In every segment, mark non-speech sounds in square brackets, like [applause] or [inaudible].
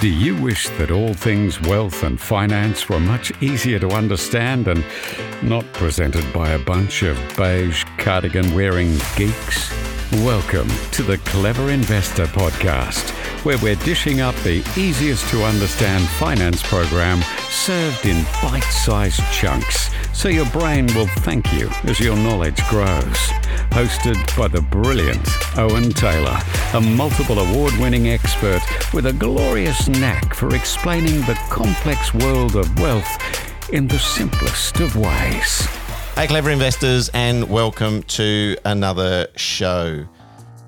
Do you wish that all things wealth and finance were much easier to understand and not presented by a bunch of beige cardigan wearing geeks? Welcome to the Clever Investor Podcast, where we're dishing up the easiest to understand finance program served in bite sized chunks so your brain will thank you as your knowledge grows. Hosted by the brilliant Owen Taylor, a multiple award winning expert with a glorious knack for explaining the complex world of wealth in the simplest of ways. Hey, clever investors, and welcome to another show.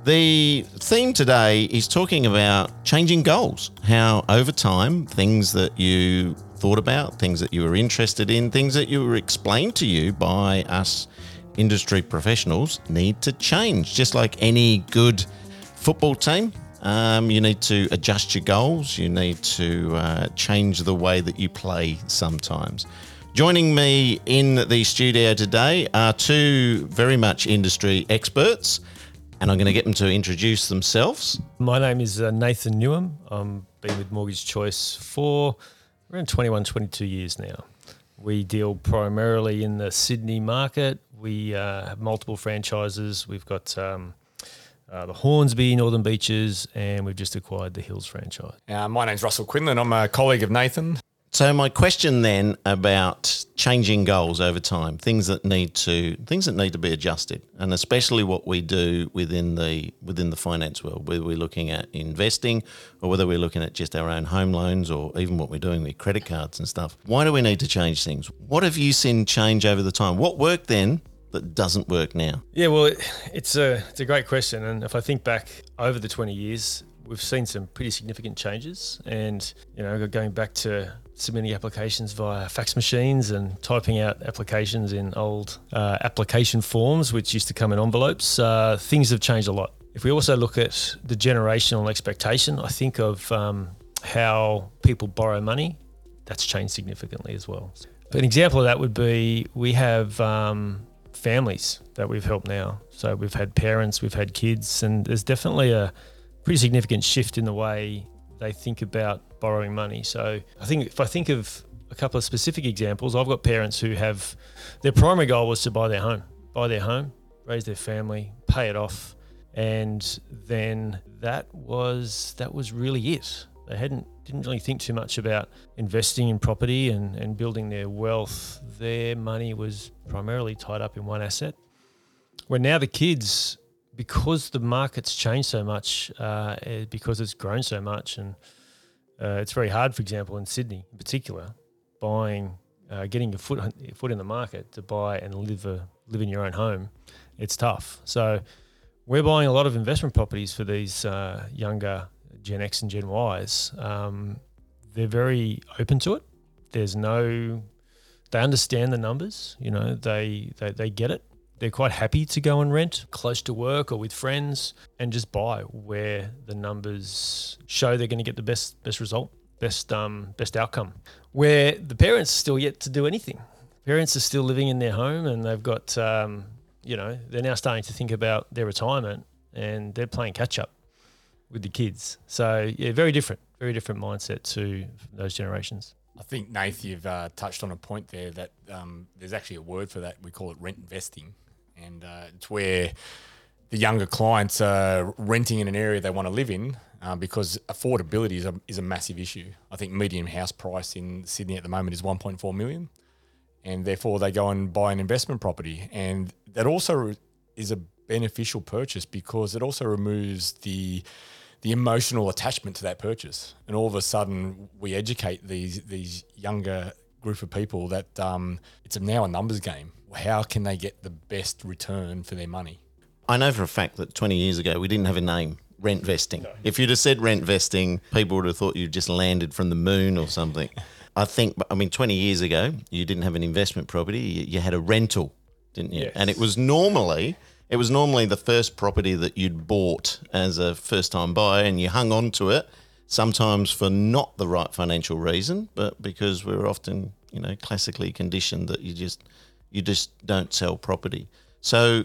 The theme today is talking about changing goals, how over time, things that you thought about, things that you were interested in, things that you were explained to you by us industry professionals need to change. Just like any good football team, um, you need to adjust your goals, you need to uh, change the way that you play sometimes. Joining me in the studio today are two very much industry experts, and I'm going to get them to introduce themselves. My name is uh, Nathan Newham. I've been with Mortgage Choice for around 21, 22 years now. We deal primarily in the Sydney market. We uh, have multiple franchises. We've got um, uh, the Hornsby, Northern Beaches, and we've just acquired the Hills franchise. Uh, my name's Russell Quinlan. I'm a colleague of Nathan. So my question then about changing goals over time, things that need to things that need to be adjusted, and especially what we do within the within the finance world, whether we're looking at investing or whether we're looking at just our own home loans or even what we're doing with credit cards and stuff. Why do we need to change things? What have you seen change over the time? What worked then that doesn't work now? Yeah, well, it's a it's a great question, and if I think back over the twenty years, we've seen some pretty significant changes, and you know, going back to submitting applications via fax machines and typing out applications in old uh, application forms, which used to come in envelopes. Uh, things have changed a lot. If we also look at the generational expectation, I think of um, how people borrow money, that's changed significantly as well. An example of that would be we have um, families that we've helped now. So we've had parents, we've had kids, and there's definitely a pretty significant shift in the way they think about borrowing money. So I think if I think of a couple of specific examples, I've got parents who have their primary goal was to buy their home, buy their home, raise their family, pay it off, and then that was that was really it. They hadn't didn't really think too much about investing in property and, and building their wealth. Their money was primarily tied up in one asset. Where now the kids, because the market's changed so much, uh, because it's grown so much, and uh, it's very hard, for example, in Sydney in particular, buying, uh, getting your foot your foot in the market to buy and live a, live in your own home. It's tough. So we're buying a lot of investment properties for these uh, younger Gen X and Gen Ys. Um, they're very open to it. There's no, they understand the numbers. You know, they they, they get it they're quite happy to go and rent close to work or with friends and just buy where the numbers show they're going to get the best best result, best um, best outcome. Where the parents still yet to do anything. Parents are still living in their home and they've got um, you know they're now starting to think about their retirement and they're playing catch up with the kids. So yeah, very different, very different mindset to those generations. I think Nath, you've uh, touched on a point there that um, there's actually a word for that. We call it rent investing and uh, it's where the younger clients are renting in an area they want to live in uh, because affordability is a, is a massive issue. I think median house price in Sydney at the moment is 1.4 million, and therefore they go and buy an investment property, and that also is a beneficial purchase because it also removes the the emotional attachment to that purchase, and all of a sudden we educate these these younger group of people that um, it's now a numbers game how can they get the best return for their money? I know for a fact that 20 years ago we didn't have a name, rent vesting. No. If you'd have said rent vesting, people would have thought you'd just landed from the moon or something. [laughs] I think, I mean, 20 years ago, you didn't have an investment property, you, had a rental, didn't you? Yes. And it was normally. It was normally the first property that you'd bought as a first time buyer and you hung on to it, sometimes for not the right financial reason, but because we we're often, you know, classically conditioned that you just you just don't sell property. So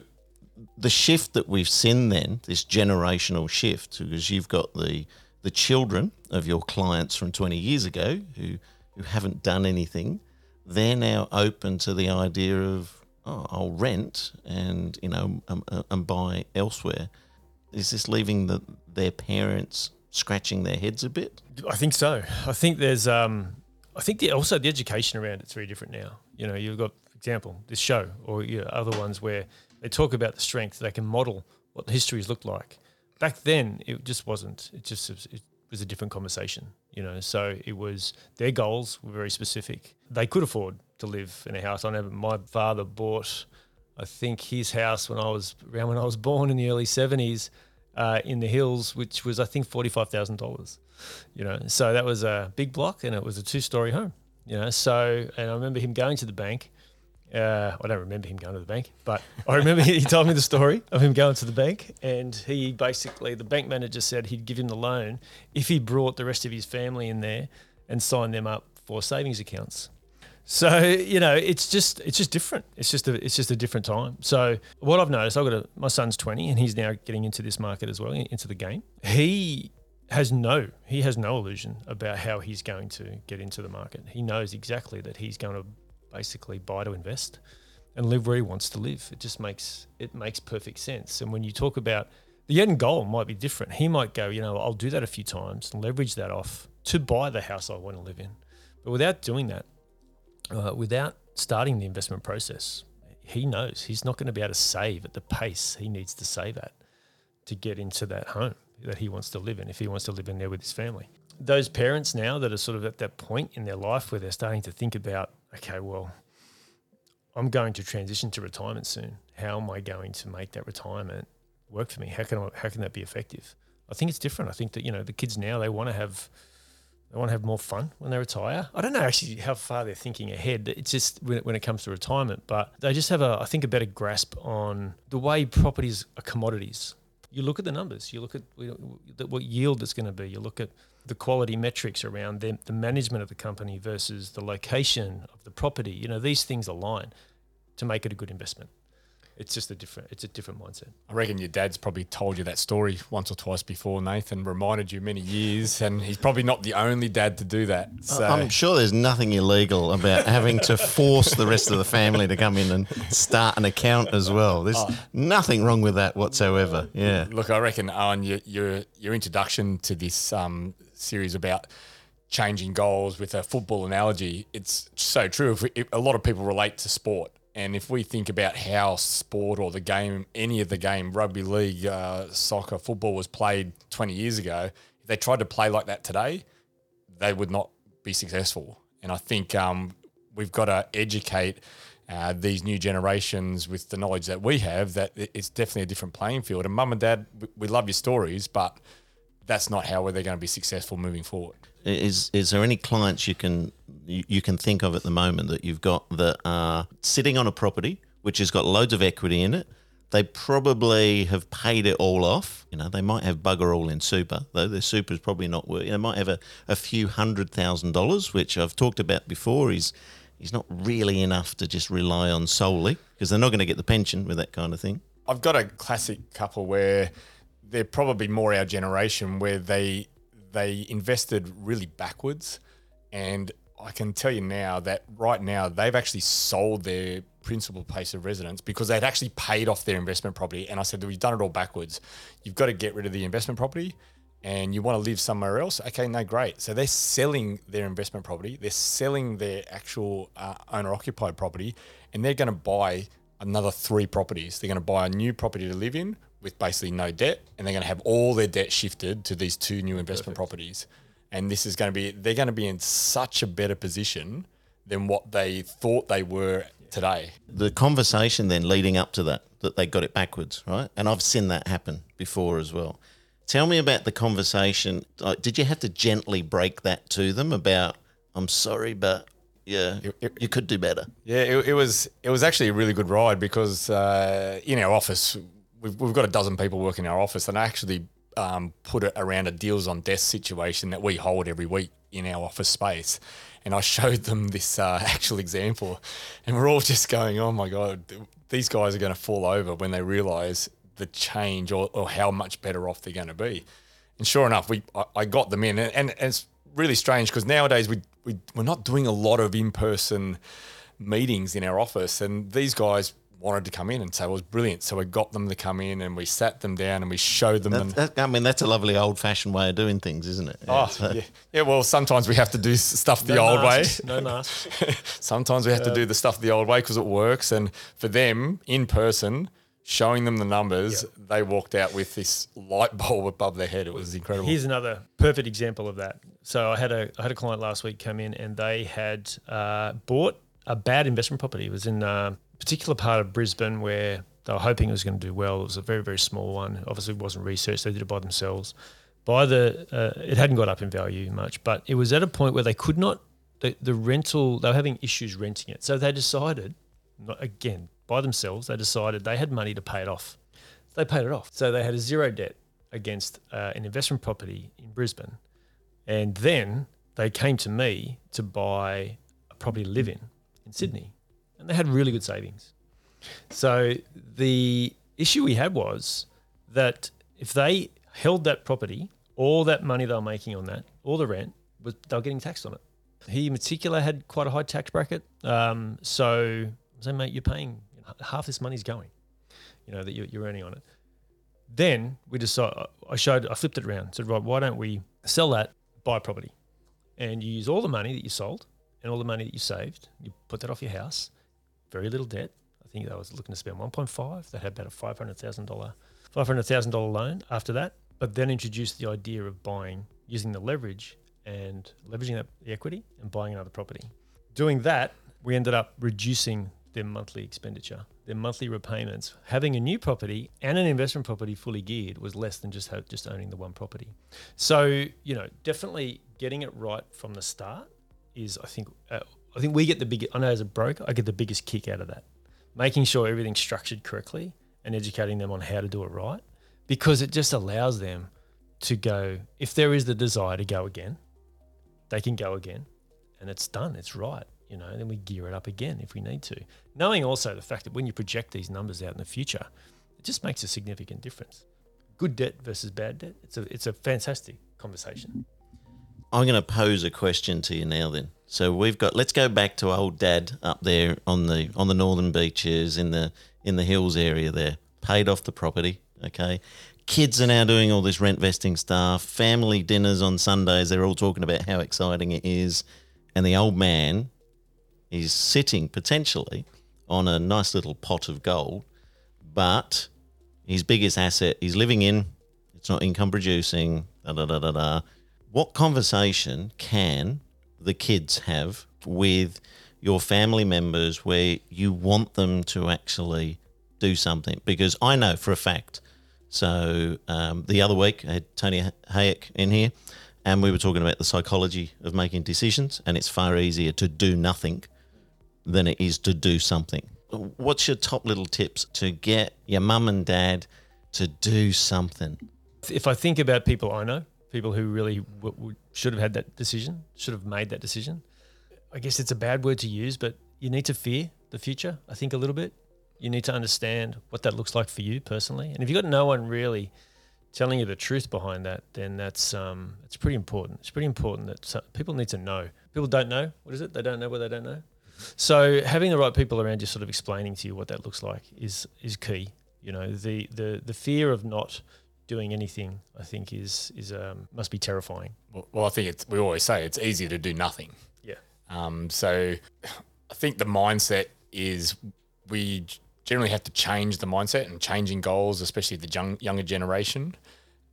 the shift that we've seen then, this generational shift, because you've got the the children of your clients from 20 years ago who, who haven't done anything, they're now open to the idea of, oh, I'll rent and, you know, um, uh, and buy elsewhere. Is this leaving the, their parents scratching their heads a bit? I think so. I think there's, um, I think the, also the education around it's very different now. You know, you've got, example, this show or you know, other ones where they talk about the strength, they can model what the histories looked like. Back then, it just wasn't. It just it was a different conversation, you know. So it was their goals were very specific. They could afford to live in a house. I know my father bought, I think, his house when I was around when I was born in the early seventies uh, in the hills, which was I think forty five thousand dollars. You know, so that was a big block, and it was a two story home. You know, so and I remember him going to the bank uh, I don't remember him going to the bank, but I remember he told me the story of him going to the bank, and he basically the bank manager said he'd give him the loan if he brought the rest of his family in there and signed them up for savings accounts. So you know, it's just it's just different. It's just a it's just a different time. So what I've noticed, I've got a my son's twenty, and he's now getting into this market as well, into the game. He has no he has no illusion about how he's going to get into the market. He knows exactly that he's going to basically buy to invest and live where he wants to live. It just makes it makes perfect sense. And when you talk about the end goal might be different. He might go, you know, I'll do that a few times and leverage that off to buy the house I want to live in. But without doing that, uh, without starting the investment process, he knows he's not going to be able to save at the pace he needs to save at to get into that home that he wants to live in if he wants to live in there with his family. Those parents now that are sort of at that point in their life where they're starting to think about okay, well, I'm going to transition to retirement soon. How am I going to make that retirement work for me? How can I, how can that be effective? I think it's different. I think that you know the kids now they want to have they want to have more fun when they retire. I don't know actually how far they're thinking ahead. It's just when it, when it comes to retirement, but they just have a I think a better grasp on the way properties are commodities. You look at the numbers. You look at what yield it's going to be. You look at the quality metrics around the, the management of the company versus the location of the property. You know, these things align to make it a good investment. It's just a different. It's a different mindset. I reckon your dad's probably told you that story once or twice before, Nathan. Reminded you many years, and he's probably not the only dad to do that. So. I'm sure there's nothing illegal about having to force the rest of the family to come in and start an account as well. There's oh. nothing wrong with that whatsoever. Yeah. Look, I reckon, Owen, your your, your introduction to this um, series about changing goals with a football analogy, it's so true. If, we, if a lot of people relate to sport, and if we think about how sport or the game, any of the game, rugby league, uh, soccer, football was played 20 years ago, if they tried to play like that today, they would not be successful. And I think um, we've got to educate uh, these new generations with the knowledge that we have that it's definitely a different playing field. And mum and dad, we love your stories, but that's not how they're going to be successful moving forward. Is is there any clients you can you can think of at the moment that you've got that are sitting on a property which has got loads of equity in it? They probably have paid it all off. You know, they might have bugger all in super, though their super is probably not worth. They might have a, a few hundred thousand dollars, which I've talked about before. Is is not really enough to just rely on solely because they're not going to get the pension with that kind of thing. I've got a classic couple where they're probably more our generation where they they invested really backwards and I can tell you now that right now they've actually sold their principal place of residence because they'd actually paid off their investment property. And I said, We've done it all backwards. You've got to get rid of the investment property and you want to live somewhere else. Okay, no, great. So they're selling their investment property, they're selling their actual uh, owner occupied property, and they're going to buy another three properties. They're going to buy a new property to live in with basically no debt, and they're going to have all their debt shifted to these two new investment Perfect. properties. And this is going to be, they're going to be in such a better position than what they thought they were today. The conversation then leading up to that, that they got it backwards, right? And I've seen that happen before as well. Tell me about the conversation. Did you have to gently break that to them about, I'm sorry, but yeah, it, it, you could do better. Yeah, it, it, was it was actually a really good ride because uh, in our office we've, we've got a dozen people working in our office, and I actually um, put it around a deals on desk situation that we hold every week in our office space. And I [laughs] showed them this uh, [laughs] actual example, and we're all just going, "Oh my god, these guys are going to fall over when they realise the change or, or how much better off they're going to be." And sure enough, we I, I got them in, and, and it's really strange because nowadays we, we we're not doing a lot of in person meetings in our office, and these guys wanted to come in and say it was brilliant. So we got them to come in and we sat them down and we showed them. That, that, I mean, that's a lovely old fashioned way of doing things, isn't it? Oh, so- yeah. yeah. Well, sometimes we have to do stuff the No old masks, way. No masks. [laughs] sometimes we have to do the stuff the old way because it works. And for them, in person, showing them the numbers, they walked out with this light bulb above their head. It was incredible. Here's another perfect example of that. So I had a I had a client last week come in and they had uh, bought a bad investment property. It was in a particular part of Brisbane where they were hoping it was going to do well. It was a very very small one. Obviously, it wasn't researched. They did it by themselves. By the uh, it hadn't got up in value much, but it was at a point where they could not the, the rental. They were having issues renting it, so they decided again by themselves. They decided they had money to pay it off. They paid it off. So they had a zero debt against uh, an investment property in Brisbane. And then they came to me to buy a property to live in in Sydney. And they had really good savings. So the issue we had was that if they held that property, all that money they were making on that, all the rent, was they were getting taxed on it. He in particular had quite a high tax bracket. Um, so I say, mate, you're paying half this money's going, you know, that you're, you're earning on it. Then we decided, I showed, I flipped it around, said, right, why don't we sell that, buy property, and you use all the money that you sold and all the money that you saved, you put that off your house, very little debt. I think they was looking to spend 1.5. They had about a $500,000 $500,000 loan after that, but then introduced the idea of buying, using the leverage and leveraging the equity and buying another property. Doing that, we ended up reducing their monthly expenditure, their monthly repayments. Having a new property and an investment property fully geared was less than just just owning the one property. So you know, definitely getting it right from the start is, I think, uh, I think we get the biggest. I know as a broker, I get the biggest kick out of that, making sure everything's structured correctly and educating them on how to do it right, because it just allows them to go. If there is the desire to go again, they can go again, and it's done. It's right. You know, then we gear it up again if we need to. Knowing also the fact that when you project these numbers out in the future, it just makes a significant difference. Good debt versus bad debt. It's a it's a fantastic conversation. I'm going to pose a question to you now. Then, so we've got. Let's go back to old Dad up there on the on the northern beaches in the in the hills area. There, paid off the property. Okay, kids are now doing all this rent vesting stuff. Family dinners on Sundays. They're all talking about how exciting it is, and the old man is sitting potentially on a nice little pot of gold, but his biggest asset he's living in. It's not income producing. Da da da da da what conversation can the kids have with your family members where you want them to actually do something? Because I know for a fact. So um, the other week, I had Tony Hayek in here, and we were talking about the psychology of making decisions, and it's far easier to do nothing than it is to do something. What's your top little tips to get your mum and dad to do something? If I think about people I know, people who really w- w- should have had that decision, should have made that decision. I guess it's a bad word to use, but you need to fear the future, I think, a little bit. You need to understand what that looks like for you personally. And if you've got no one really telling you the truth behind that, then that's um, it's pretty important. It's pretty important that so- people need to know. People don't know. What is it? They don't know what they don't know. So having the right people around you, sort of explaining to you what that looks like, is is key. You know, the the the fear of not doing anything, I think, is is um, must be terrifying. Well, well, I think it's, we always say it's easier to do nothing. Yeah. Um, so I think the mindset is we generally have to change the mindset and changing goals, especially the young, younger generation.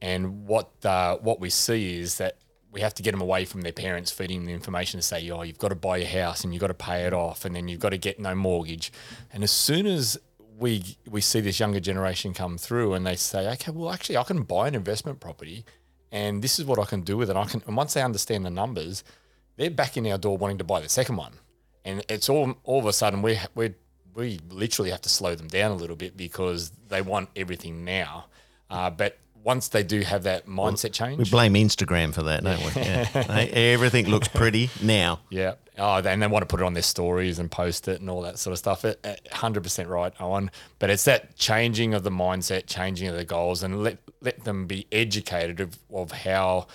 And what uh, what we see is that we have to get them away from their parents feeding them the information to say, oh, you've got to buy your house and you've got to pay it off and then you've got to get no mortgage. And as soon as we we see this younger generation come through and they say, okay, well, actually, I can buy an investment property and this is what I can do with it. I can, and once they understand the numbers, they're back in our door wanting to buy the second one. And it's all all of a sudden we we we literally have to slow them down a little bit because they want everything now. Uh, but once they do have that mindset change, We blame Instagram for that, don't we? Yeah. Everything looks pretty now. [laughs] Yeah. Oh, and they want to put it on their stories and post it and all that sort of stuff. It, it- 100% right, Owen. But it's that changing of the mindset, changing of the goals, and let let them be educated of, of how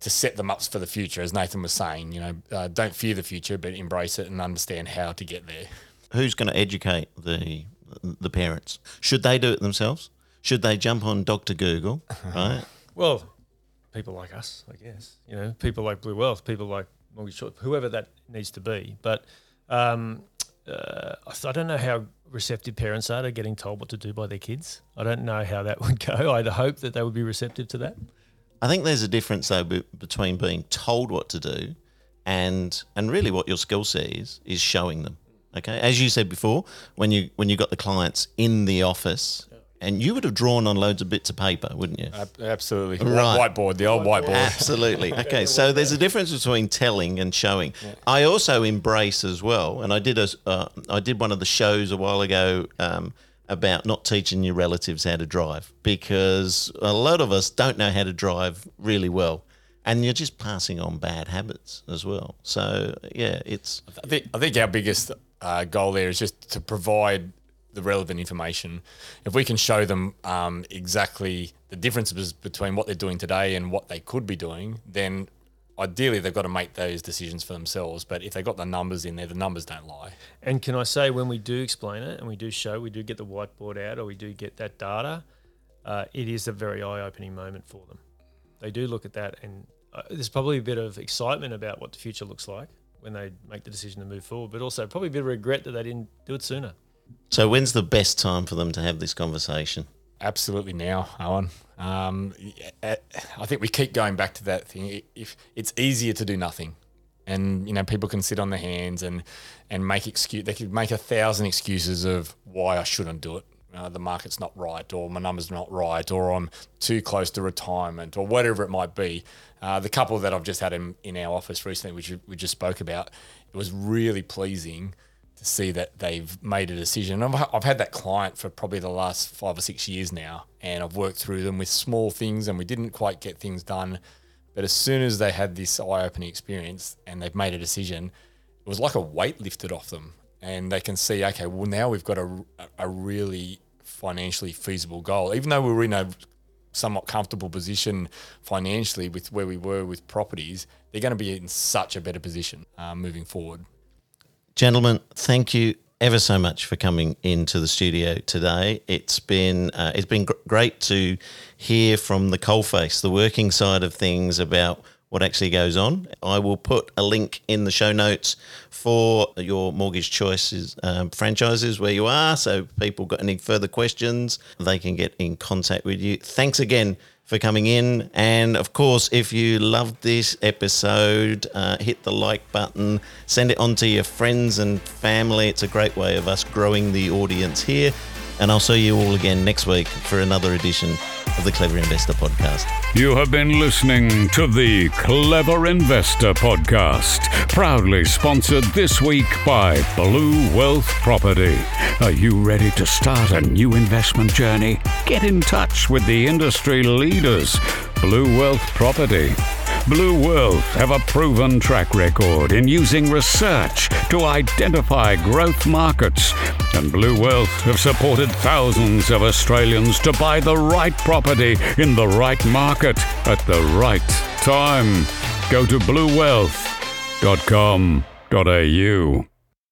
to set them up for the future. As Nathan was saying, you know, uh, don't fear the future, but embrace it and understand how to get there. Who's going to educate the the parents? Should they do it themselves? Should they jump on Doctor Google? [laughs] Right. Well, people like us, I guess. You know, people like Blue Wealth, people like Mortgage Choice, whoever that needs to be. But um, uh, I I don't know how receptive parents are to getting told what to do by their kids. I don't know how that [laughs] would go. I'd hope that they would be receptive to that. I think there's a difference though be- between being told what to do and and really what your skill set is is showing them. Okay, as you said before, when you when you got the clients in the office, and you would have drawn on loads of bits of paper, wouldn't you? Ab- Absolutely. Right. Whiteboard, the old whiteboard. Absolutely. [laughs] Okay, so there's a difference between telling and showing. I also embrace as well, and I did a uh, I did one of the shows a while ago um, about not teaching your relatives how to drive because a lot of us don't know how to drive really well, and you're just passing on bad habits as well. So yeah, it's I think I think our biggest uh, goal there is just to provide the relevant information. If we can show them um, exactly the differences between what they're doing today and what they could be doing, then ideally they've got to make those decisions for themselves. But if they've got the numbers in there, the numbers don't lie. And can I say, when we do explain it and we do show, we do get the whiteboard out or we do get that data, uh, it is a very eye opening moment for them. They do look at that, and uh, there's probably a bit of excitement about what the future looks like when they make the decision to move forward, but also probably a bit of regret that they didn't do it sooner. So when's the best time for them to have this conversation? Absolutely now, Owen. Um, I think we keep going back to that thing. If it's easier to do nothing, and you know people can sit on their hands and and make excuse, they could make a thousand excuses of why I shouldn't do it. Uh, the market's not right, or my numbers are not right, or I'm too close to retirement, or whatever it might be. Uh, the couple that I've just had in, in our office recently, which we just spoke about, it was really pleasing to see that they've made a decision. I've, I've had that client for probably the last five or six years now, and I've worked through them with small things, and we didn't quite get things done. But as soon as they had this eye opening experience and they've made a decision, it was like a weight lifted off them. And they can see, okay, well, now we've got a, a really financially feasible goal. Even though we were in a somewhat comfortable position financially with where we were with properties, they're going to be in such a better position uh, moving forward. Gentlemen, thank you ever so much for coming into the studio today. It's been uh, it's been gr- great to hear from the coalface, the working side of things about what actually goes on. I will put a link in the show notes for your mortgage choices um, franchises where you are. So people got any further questions, they can get in contact with you. Thanks again for coming in. And of course, if you loved this episode, uh, hit the like button, send it on to your friends and family. It's a great way of us growing the audience here. And I'll see you all again next week for another edition of the Clever Investor Podcast. You have been listening to the Clever Investor Podcast, proudly sponsored this week by Blue Wealth Property. Are you ready to start a new investment journey? Get in touch with the industry leaders, Blue Wealth Property. Blue Wealth have a proven track record in using research to identify growth markets, and Blue Wealth have supported thousands of Australians to buy the right property in the right market at the right time. Go to bluewealth.com.au.